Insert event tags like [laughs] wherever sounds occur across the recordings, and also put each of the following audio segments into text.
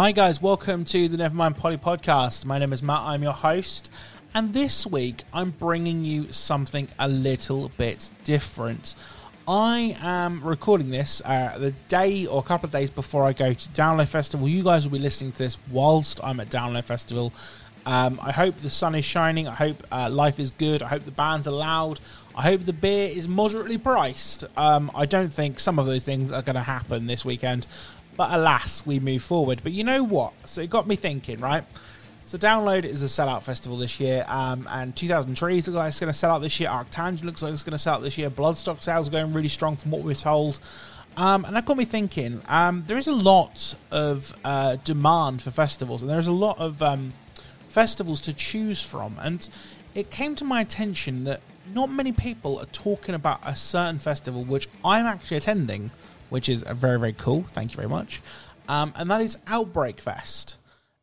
Hi, guys. Welcome to the Nevermind Polly podcast. My name is Matt. I'm your host. And this week, I'm bringing you something a little bit different. I am recording this uh, the day or a couple of days before I go to Download Festival. You guys will be listening to this whilst I'm at Download Festival. Um, I hope the sun is shining. I hope uh, life is good. I hope the bands are loud. I hope the beer is moderately priced. Um, I don't think some of those things are going to happen this weekend, but alas, we move forward. But you know what? So it got me thinking, right? So Download is a sellout festival this year, um, and 2000 Trees looks like it's going to sell out this year. Arctangent looks like it's going to sell out this year. Bloodstock sales are going really strong from what we're told. Um, and that got me thinking. Um, there is a lot of uh, demand for festivals, and there's a lot of um, festivals to choose from. And it came to my attention that not many people are talking about a certain festival which I'm actually attending, which is very very cool. Thank you very much. Um, and that is Outbreak Fest.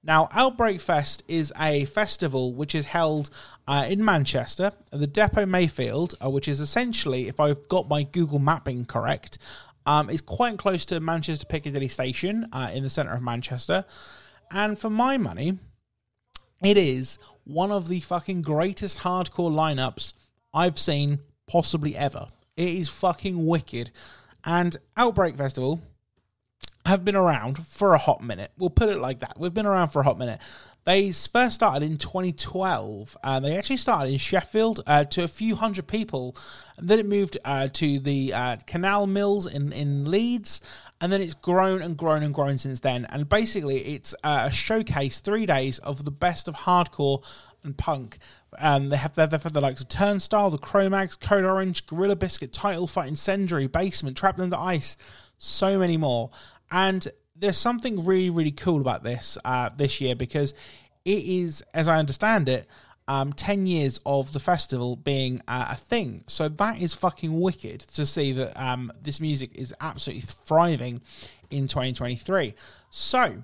Now, Outbreak Fest is a festival which is held uh, in Manchester at the Depot Mayfield, uh, which is essentially, if I've got my Google mapping correct, um, is quite close to Manchester Piccadilly Station uh, in the centre of Manchester. And for my money, it is one of the fucking greatest hardcore lineups I've seen possibly ever. It is fucking wicked. And Outbreak Festival have been around for a hot minute. We'll put it like that. We've been around for a hot minute. They first started in 2012. and they actually started in Sheffield uh, to a few hundred people. And then it moved uh, to the uh, Canal Mills in, in Leeds. And then it's grown and grown and grown since then. And basically, it's uh, a showcase, three days of the best of hardcore and punk. Um, they have they've had the likes of Turnstile, the Cro-Mags, Code Orange, Gorilla Biscuit, Title Fight, Incendiary, Basement, Trapped Under Ice, so many more. And there's something really, really cool about this uh, this year because it is, as I understand it, um, 10 years of the festival being uh, a thing. So that is fucking wicked to see that um, this music is absolutely thriving in 2023. So,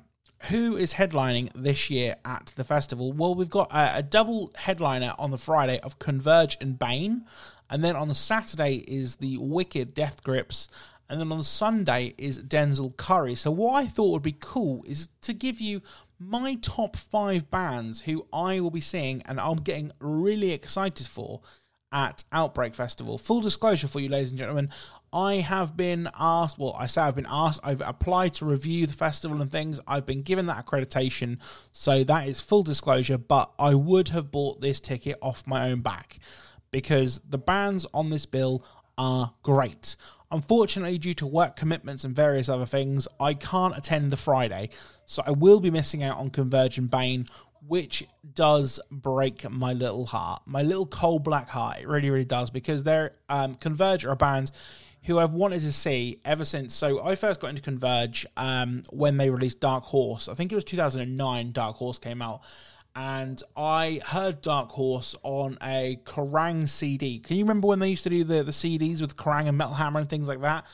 who is headlining this year at the festival? Well, we've got a, a double headliner on the Friday of Converge and Bane. And then on the Saturday is the Wicked Death Grips and then on Sunday is Denzel Curry. So, what I thought would be cool is to give you my top five bands who I will be seeing and I'm getting really excited for at Outbreak Festival. Full disclosure for you, ladies and gentlemen, I have been asked, well, I say I've been asked, I've applied to review the festival and things. I've been given that accreditation. So that is full disclosure, but I would have bought this ticket off my own back because the bands on this bill are great. Unfortunately, due to work commitments and various other things, I can't attend the Friday, so I will be missing out on Converge and Bane, which does break my little heart, my little cold black heart. It really, really does because they're um, Converge are a band who I've wanted to see ever since. So I first got into Converge um, when they released Dark Horse. I think it was 2009. Dark Horse came out, and I heard Dark Horse on a Kerrang CD. Can you remember when they used to do the, the CDs with Kerrang and Metal Hammer and things like that?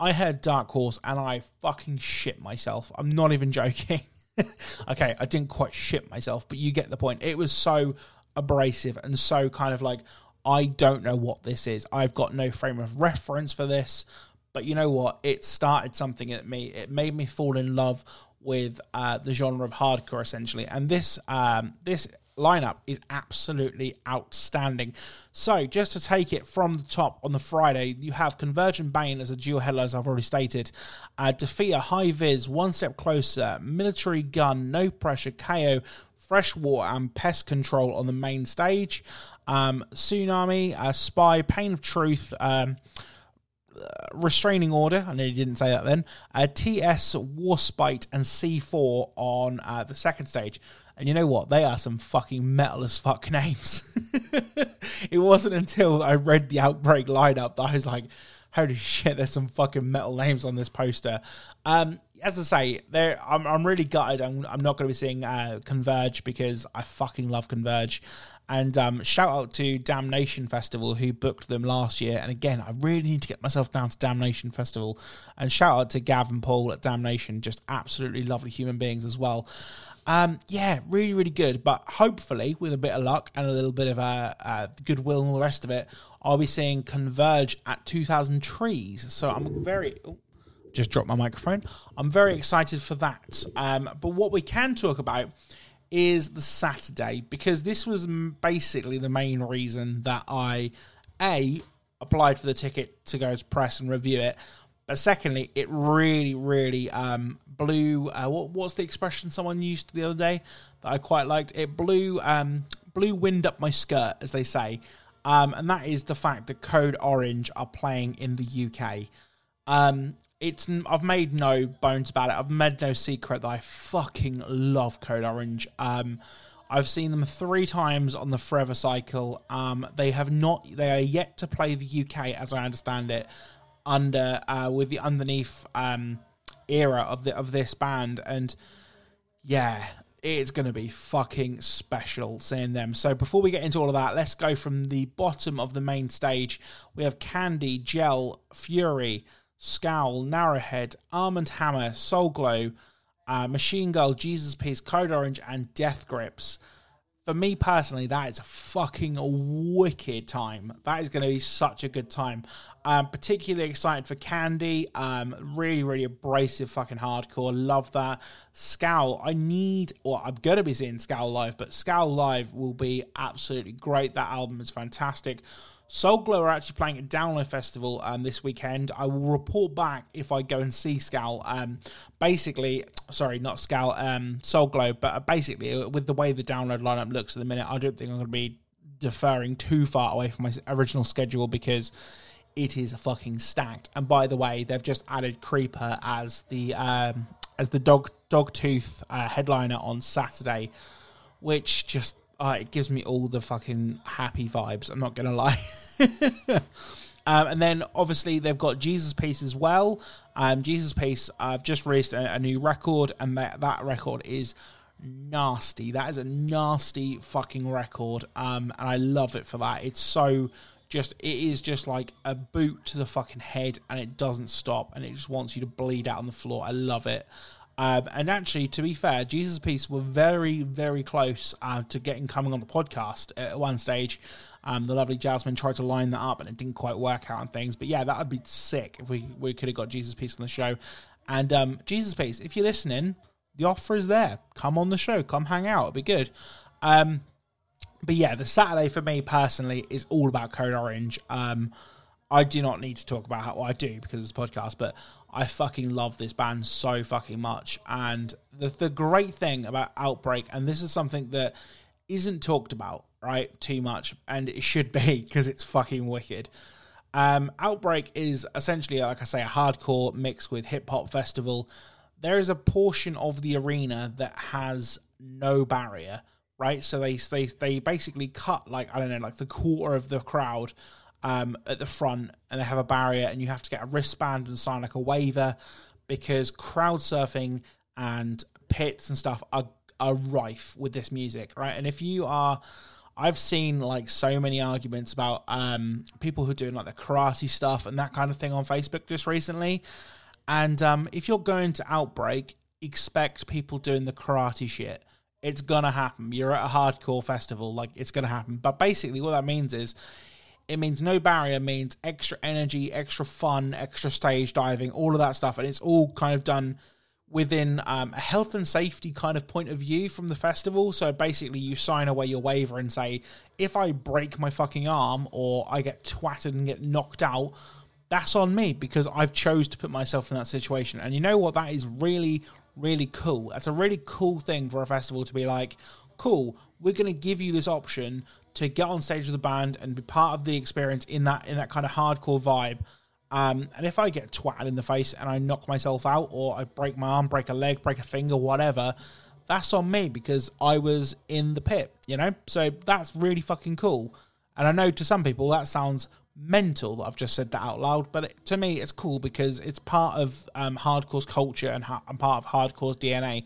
I heard Dark Horse and I fucking shit myself. I'm not even [laughs] joking. [laughs] okay, I didn't quite shit myself, but you get the point. It was so abrasive and so kind of like, I don't know what this is. I've got no frame of reference for this. But you know what? It started something at me. It made me fall in love with uh, the genre of hardcore essentially, and this um, this lineup is absolutely outstanding. So, just to take it from the top on the Friday, you have Converge and Bane as a dual headliner, as I've already stated. Uh, Defeater, High Vis, One Step Closer, Militarie Gun, No Pressure, KO, Freshwater, and Pest Control on the main stage. Um, Tsunami, Spy, Pain of Truth. Um, restraining order. I know you didn't say that then. Uh, TS Warspite and C4 on uh, the second stage. And you know what? They are some fucking metal as fuck [laughs] names. it wasn't until I read the Outbreak lineup that I was like, holy shit, there's some fucking metal names on this poster. Um, as I say, I'm, I'm really gutted. I'm, I'm not going to be seeing uh, Converge because I fucking love Converge. And um, shout out to Damnation Festival who booked them last year. And again, I really need to get myself down to Damnation Festival. And shout out to Gavin Paul at Damnation, just absolutely lovely human beings as well. Um, yeah, really, really good. But hopefully, with a bit of luck and a little bit of uh, uh, goodwill and all the rest of it, I'll be seeing Converge at 2,000 Trees. So I'm very. Oh, just dropped my microphone. I'm very excited for that. Um, but what we can talk about is the Saturday because this was basically the main reason that I a applied for the ticket to go to press and review it. But secondly, it really, really um, blew. Uh, what, what's the expression someone used the other day that I quite liked? It blew um, blew wind up my skirt, as they say, um, and that is the fact that Code Orange are playing in the UK. Um, it's I've made no bones about it. I've made no secret that I fucking love Code Orange. Um, I've seen them three times on the Forever Cycle. Um, they have not. They are yet to play the UK, as I understand it, under uh, with the underneath um, era of the of this band, and yeah, it's going to be fucking special seeing them. So before we get into all of that, let's go from the bottom of the main stage. We have Candy, Gel, Fury. Scowl, Narrowhead, Armand Hammer, Soul Glo, uh, Machine Girl, Jesus Piece, Code Orange, and Death Grips. For me personally, that is a fucking wicked time. That is going to be such a good time. I'm particularly excited for Candy. Um, really, really abrasive fucking hardcore. Love that. Scowl, I need, or I'm going to be seeing Scowl live, but Scowl live will be absolutely great. That album is fantastic. Soul Glo are actually playing at Download Festival um, this weekend. I will report back if I go and see Scowl. Um, basically, sorry, not Scowl, um, Soul Glo, but uh, basically, uh, with the way the download lineup looks at the minute, I don't think I'm going to be deferring too far away from my original schedule because it is fucking stacked. And by the way, they've just added Creeper as the um, as the dog Dogtooth uh, headliner on Saturday, which just uh, it gives me all the fucking happy vibes. I'm not gonna lie. [laughs] um, and then obviously they've got Jesus Piece as well. Um, Jesus Piece, I've just released a, a, new record, and that that record is nasty. That is a nasty fucking record, um, and I love it for that. It's so just it is just like a boot to the fucking head, and it doesn't stop, and it just wants you to bleed out on the floor. I love it. Um, and actually, to be fair, Jesus Piece were very, very close uh, to getting coming on the podcast at one stage. Um, the lovely Jasmine tried to line that up, and it didn't quite work out and things. But yeah, that would be sick if we, we could have got Jesus Piece on the show. And um, Jesus Piece, if you're listening, the offer is there. Come on the show, come hang out. It'd be good. Um, but yeah, the Saturday for me personally is all about Code Orange. Um, I do not need to talk about how I do because it's a podcast, but I fucking love this band so fucking much. And the the great thing about Outbreak, and this is something that isn't talked about right too much, and it should be [laughs] because it's fucking wicked. Um, Outbreak is essentially, like I say, a hardcore mix with hip hop festival. There is a portion of the arena that has no barrier, right? So they they they basically cut like I don't know, like the quarter of the crowd um, at the front and they have a barrier and you have to get a wristband and sign like a waiver because crowd surfing and pits and stuff are are rife with this music, right? And if you are I've seen like so many arguments about um, people who are doing like the karate stuff and that kind of thing on Facebook just recently. And um, if you're going to Outbreak, expect people doing the karate shit. It's gonna happen. You're at a hardcore festival, like it's gonna happen. But basically, what that means is it means no barrier means extra energy, extra fun, extra stage diving, all of that stuff, and it's all kind of done within um, a health and safety kind of point of view from the festival. So basically, you sign away your waiver and say, if I break my fucking arm or I get twatted and get knocked out, that's on me because I've chose to put myself in that situation. And you know what? That is really, really cool. That's a really cool thing for a festival to be like, cool, we're going to give you this option to get on stage with the band and be part of the experience in that in that kind of hardcore vibe. Um, and if I get twatted in the face and I knock myself out, or I break my arm, break a leg, break a finger, whatever, that's on me because I was in the pit, you know? So that's really fucking cool. And I know to some people that sounds mental that I've just said that out loud, but it, to me it's cool because it's part of um, hardcore's culture and, ha- and part of hardcore's DNA.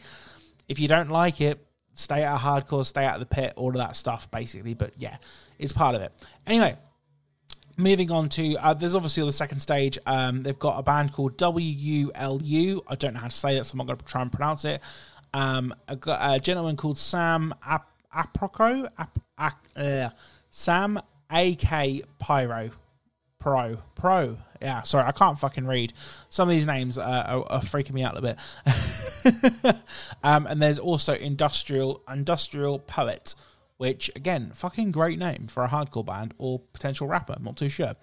If you don't like it, stay out of hardcore, stay out of the pit, all of that stuff, basically. But yeah, it's part of it. Anyway, moving on to uh, there's obviously the second stage. Um, they've got a band called WULU. I don't know how to say that, so I'm not going to try and pronounce it. Um, a, a gentleman called Sam Ap- Aproco, Ap- uh, Sam AK Pyro. Pro. Pro. Yeah, sorry, I can't fucking read. Some of these names uh, are, are, freaking me out a bit. [laughs] um, and there's also Industrial Industrial Poet, which again, fucking great name for a hardcore band or potential rapper. Not too sure.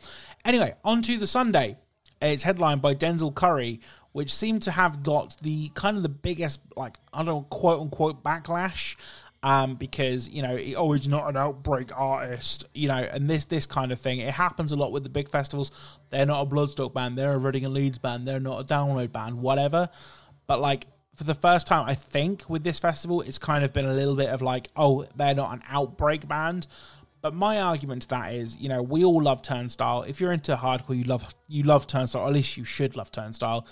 Anyway, on to the Sunday. It's headlined by Denzel Curry, which seemed to have got the kind of the biggest, like, I don't know, quote unquote backlash. Um, because you know, oh, he's not an outbreak artist, you know, and this this kind of thing. It happens a lot with the big festivals. They're not a Bloodstock band, they're a Reading and Leeds band, they're not a Download band, whatever. But like for the first time, I think with this festival, it's kind of been a little bit of like, oh, they're not an outbreak band. But my argument to that is, you know, we all love Turnstile. If you're into hardcore, you love you love Turnstile. Or at least you should love Turnstile.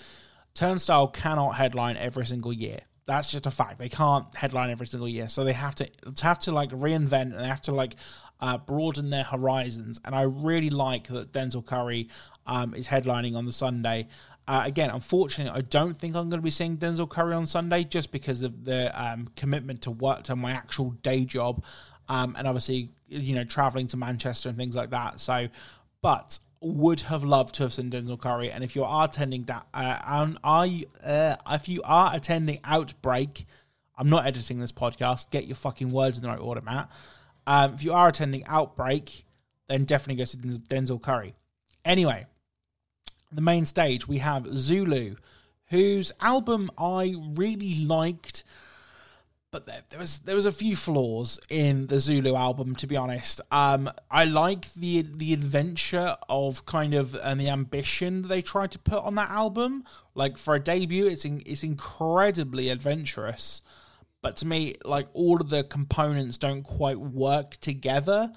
Turnstile cannot headline every single year. That's just a fact. They can't headline every single year, so they have to, have to like reinvent and they have to like uh, broaden their horizons. And I really like that Denzel Curry um, is headlining on the Sunday. Uh, again, unfortunately, I don't think I'm going to be seeing Denzel Curry on Sunday just because of the um, commitment to work to my actual day job, um, and obviously, you know, traveling to Manchester and things like that. So, but would have loved to have seen Denzel Curry. And if you are attending that, uh, are you, uh, if you are attending Outbreak, I'm not editing this podcast. Get your fucking words in the right order, Matt. Um, if you are attending Outbreak, then definitely go to Denzel Curry. Anyway, the main stage, we have Zulu, whose album I really liked, but there, there, was there was a few flaws in the Zulu album. To be honest, um, I like the the adventure of kind of and the ambition they tried to put on that album. Like for a debut, it's in, it's incredibly adventurous, but to me, like all of the components don't quite work together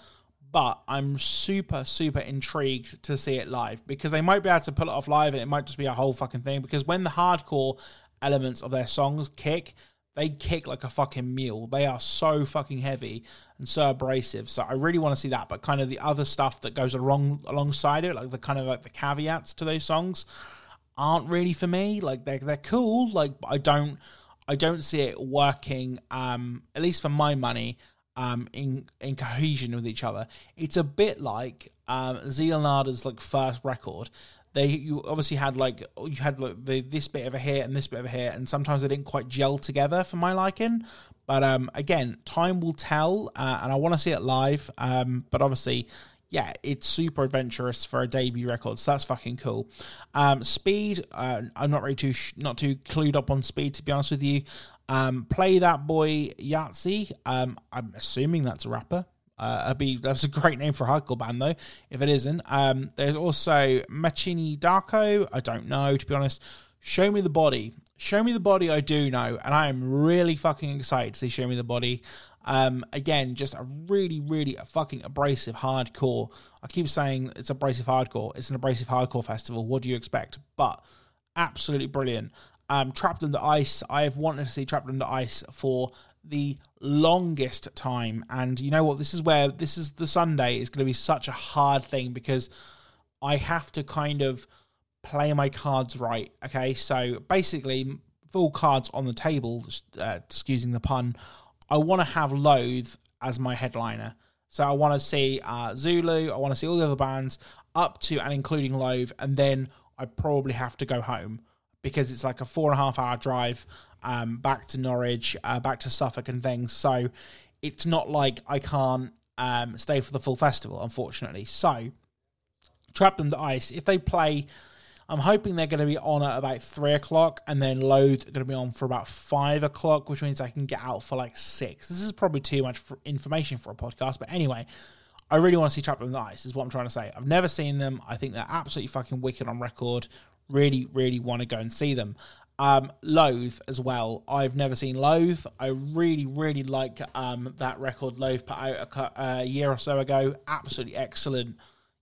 but I'm super, super intrigued to see it live because they might be able to pull it off live and it might just be a whole fucking thing. Because when the hardcore elements of their songs kick, they kick like a fucking mule. They are so fucking heavy and so abrasive. So I really want to see that. But kind of the other stuff that goes along alongside it, like the kind of like the caveats to those songs, aren't really for me. Like they're they're cool. Like I don't I don't see it working. Um, at least for my money um, in in cohesion with each other. It's a bit like um, Zeal & Ardor's like first record. They you obviously had like you had like the, this bit over here and this bit over here, and sometimes they didn't quite gel together for my liking. But um, again, time will tell, uh, and I want to see it live. Um, but obviously, yeah, it's super adventurous for a debut record, so that's fucking cool. Um, speed, uh, I'm not really too sh- not too clued up on speed to be honest with you. Um, play that boy Yahtzee. Um, I'm assuming that's a rapper. Uh, be that's a great name for a hardcore band though. If it isn't, um, there's also Machini Darko. I don't know to be honest. Show me the body. Show me the body. I do know, and I am really fucking excited to see Show Me the Body. Um, again, just a really, really fucking abrasive hardcore. I keep saying it's abrasive hardcore. It's an abrasive hardcore festival. What do you expect? But absolutely brilliant. Um, Trapped Under Ice. I have wanted to see Trapped Under Ice for the longest time, and you know what? This is where this is the Sunday is going to be such a hard thing because I have to kind of play my cards right. Okay, so basically, full cards on the table. Uh, excusing the pun. I want to have Loathe as my headliner. So I want to see uh, Zulu, I want to see all the other bands up to and including Loathe, and then I probably have to go home because it's like a four and a half hour drive um, back to Norwich, uh, back to Suffolk, and things. So it's not like I can't um, stay for the full festival, unfortunately. So Trapped Under Ice, if they play I'm hoping they're going to be on at about three o'clock, and then Loathe are going to be on for about five o'clock, which means I can get out for like six. This is probably too much information for a podcast, but anyway, I really want to see Trapped Under Ice. Is what I'm trying to say. I've never seen them. I think they're absolutely fucking wicked on record. Really, really want to go and see them. Um, Loathe as well. I've never seen Loathe. I really, really like um, that record Loathe put out a, a year or so ago. Absolutely excellent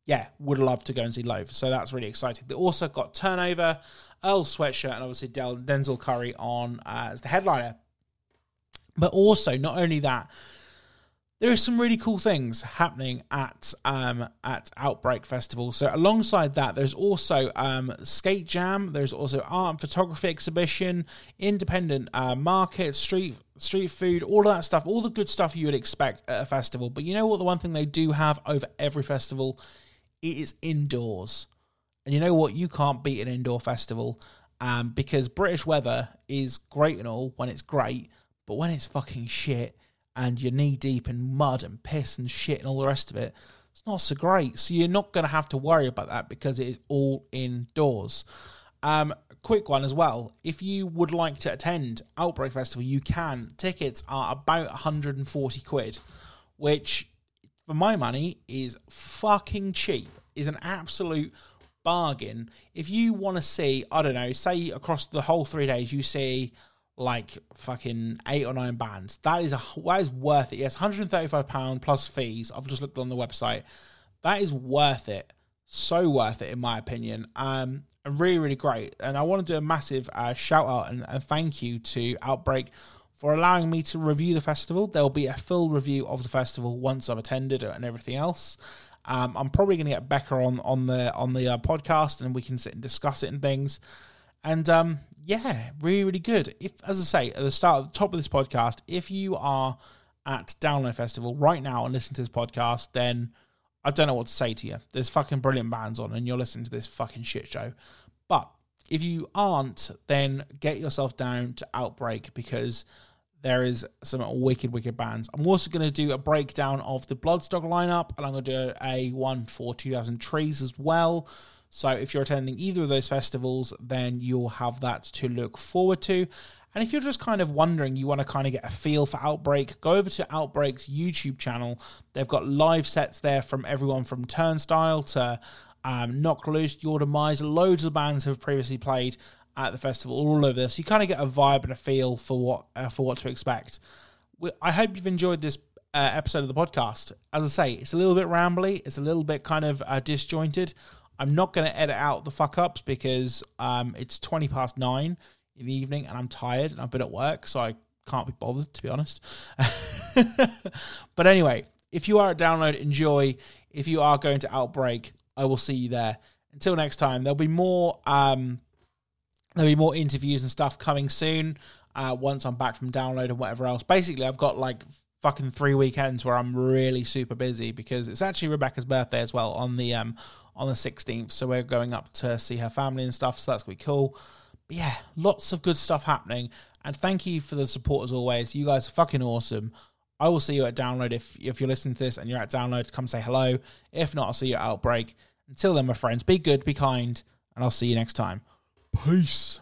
yeah, would love to go and see Loathe. So that's really exciting. They also got Turnover, Earl Sweatshirt, and obviously Del- Denzel Curry on uh, as the headliner. But also, not only that, there are some really cool things happening at um, at Outbreak Festival. So alongside that, there's also um, Skate Jam. There's also art and photography exhibition, independent uh, market, street street food, all of that stuff, all the good stuff you would expect at a festival. But you know what? The one thing they do have over every festival it is indoors. And you know what? You can't beat an indoor festival um, because British weather is great and all when it's great, but when it's fucking shit and you're knee deep in mud and piss and shit and all the rest of it, it's not so great. So you're not going to have to worry about that because it is all indoors. Um, quick one as well. If you would like to attend Outbreak Festival, you can. Tickets are about 140 quid, which for my money is fucking cheap. Is an absolute bargain. If you want to see, I don't know, say across the whole three days, you see like fucking eight or nine bands. That is a that is worth it. Yes, 135 pound plus fees. I've just looked on the website. That is worth it. So worth it in my opinion. Um, and really really great. And I want to do a massive uh, shout out and, and thank you to Outbreak for allowing me to review the festival. There will be a full review of the festival once I've attended it and everything else. Um, I'm probably going to get Becca on on the on the uh, podcast and we can sit and discuss it and things. And um, yeah, really, really good. If, as I say, at the start, at the top of this podcast, if you are at Download Festival right now and listen to this podcast, then I don't know what to say to you. There's fucking brilliant bands on, and you're listening to this fucking shit show. But if you aren't, then get yourself down to Outbreak because there is some wicked, wicked bands. I'm also going to do a breakdown of the Bloodstock lineup, and I'm going to do a one for 2000 Trees as well. So if you're attending either of those festivals, then you'll have that to look forward to. And if you're just kind of wondering, you want to kind of get a feel for Outbreak, go over to Outbreak's YouTube channel. They've got live sets there from everyone from Turnstile to um, Knocked Loose, Your Demise. Loads of bands have previously played at the festival all over this. You kind of get a vibe and a feel for what uh, for what to expect. I hope you've enjoyed this uh, episode of the podcast. As I say, it's a little bit rambly, it's a little bit kind of uh, disjointed. I'm not going to edit out the fuck ups because um, it's 20 past nine in the evening and I'm tired and I've been at work, so I can't be bothered, to be honest. [laughs] but anyway, if you are at download, enjoy. If you are going to Outbreak, I will see you there. Until next time, there'll be more. Um, there'll be more interviews and stuff coming soon. Uh, once I'm back from download and whatever else. Basically, I've got like fucking three weekends where I'm really super busy because it's actually Rebecca's birthday as well on the um on the 16th. So we're going up to see her family and stuff. So that's going to be cool. But yeah, lots of good stuff happening. And thank you for the support as always. You guys are fucking awesome. I will see you at download if if you're listening to this and you're at download, come say hello. If not, I'll see you at outbreak. Until then, my friends, be good, be kind, and I'll see you next time. Peace.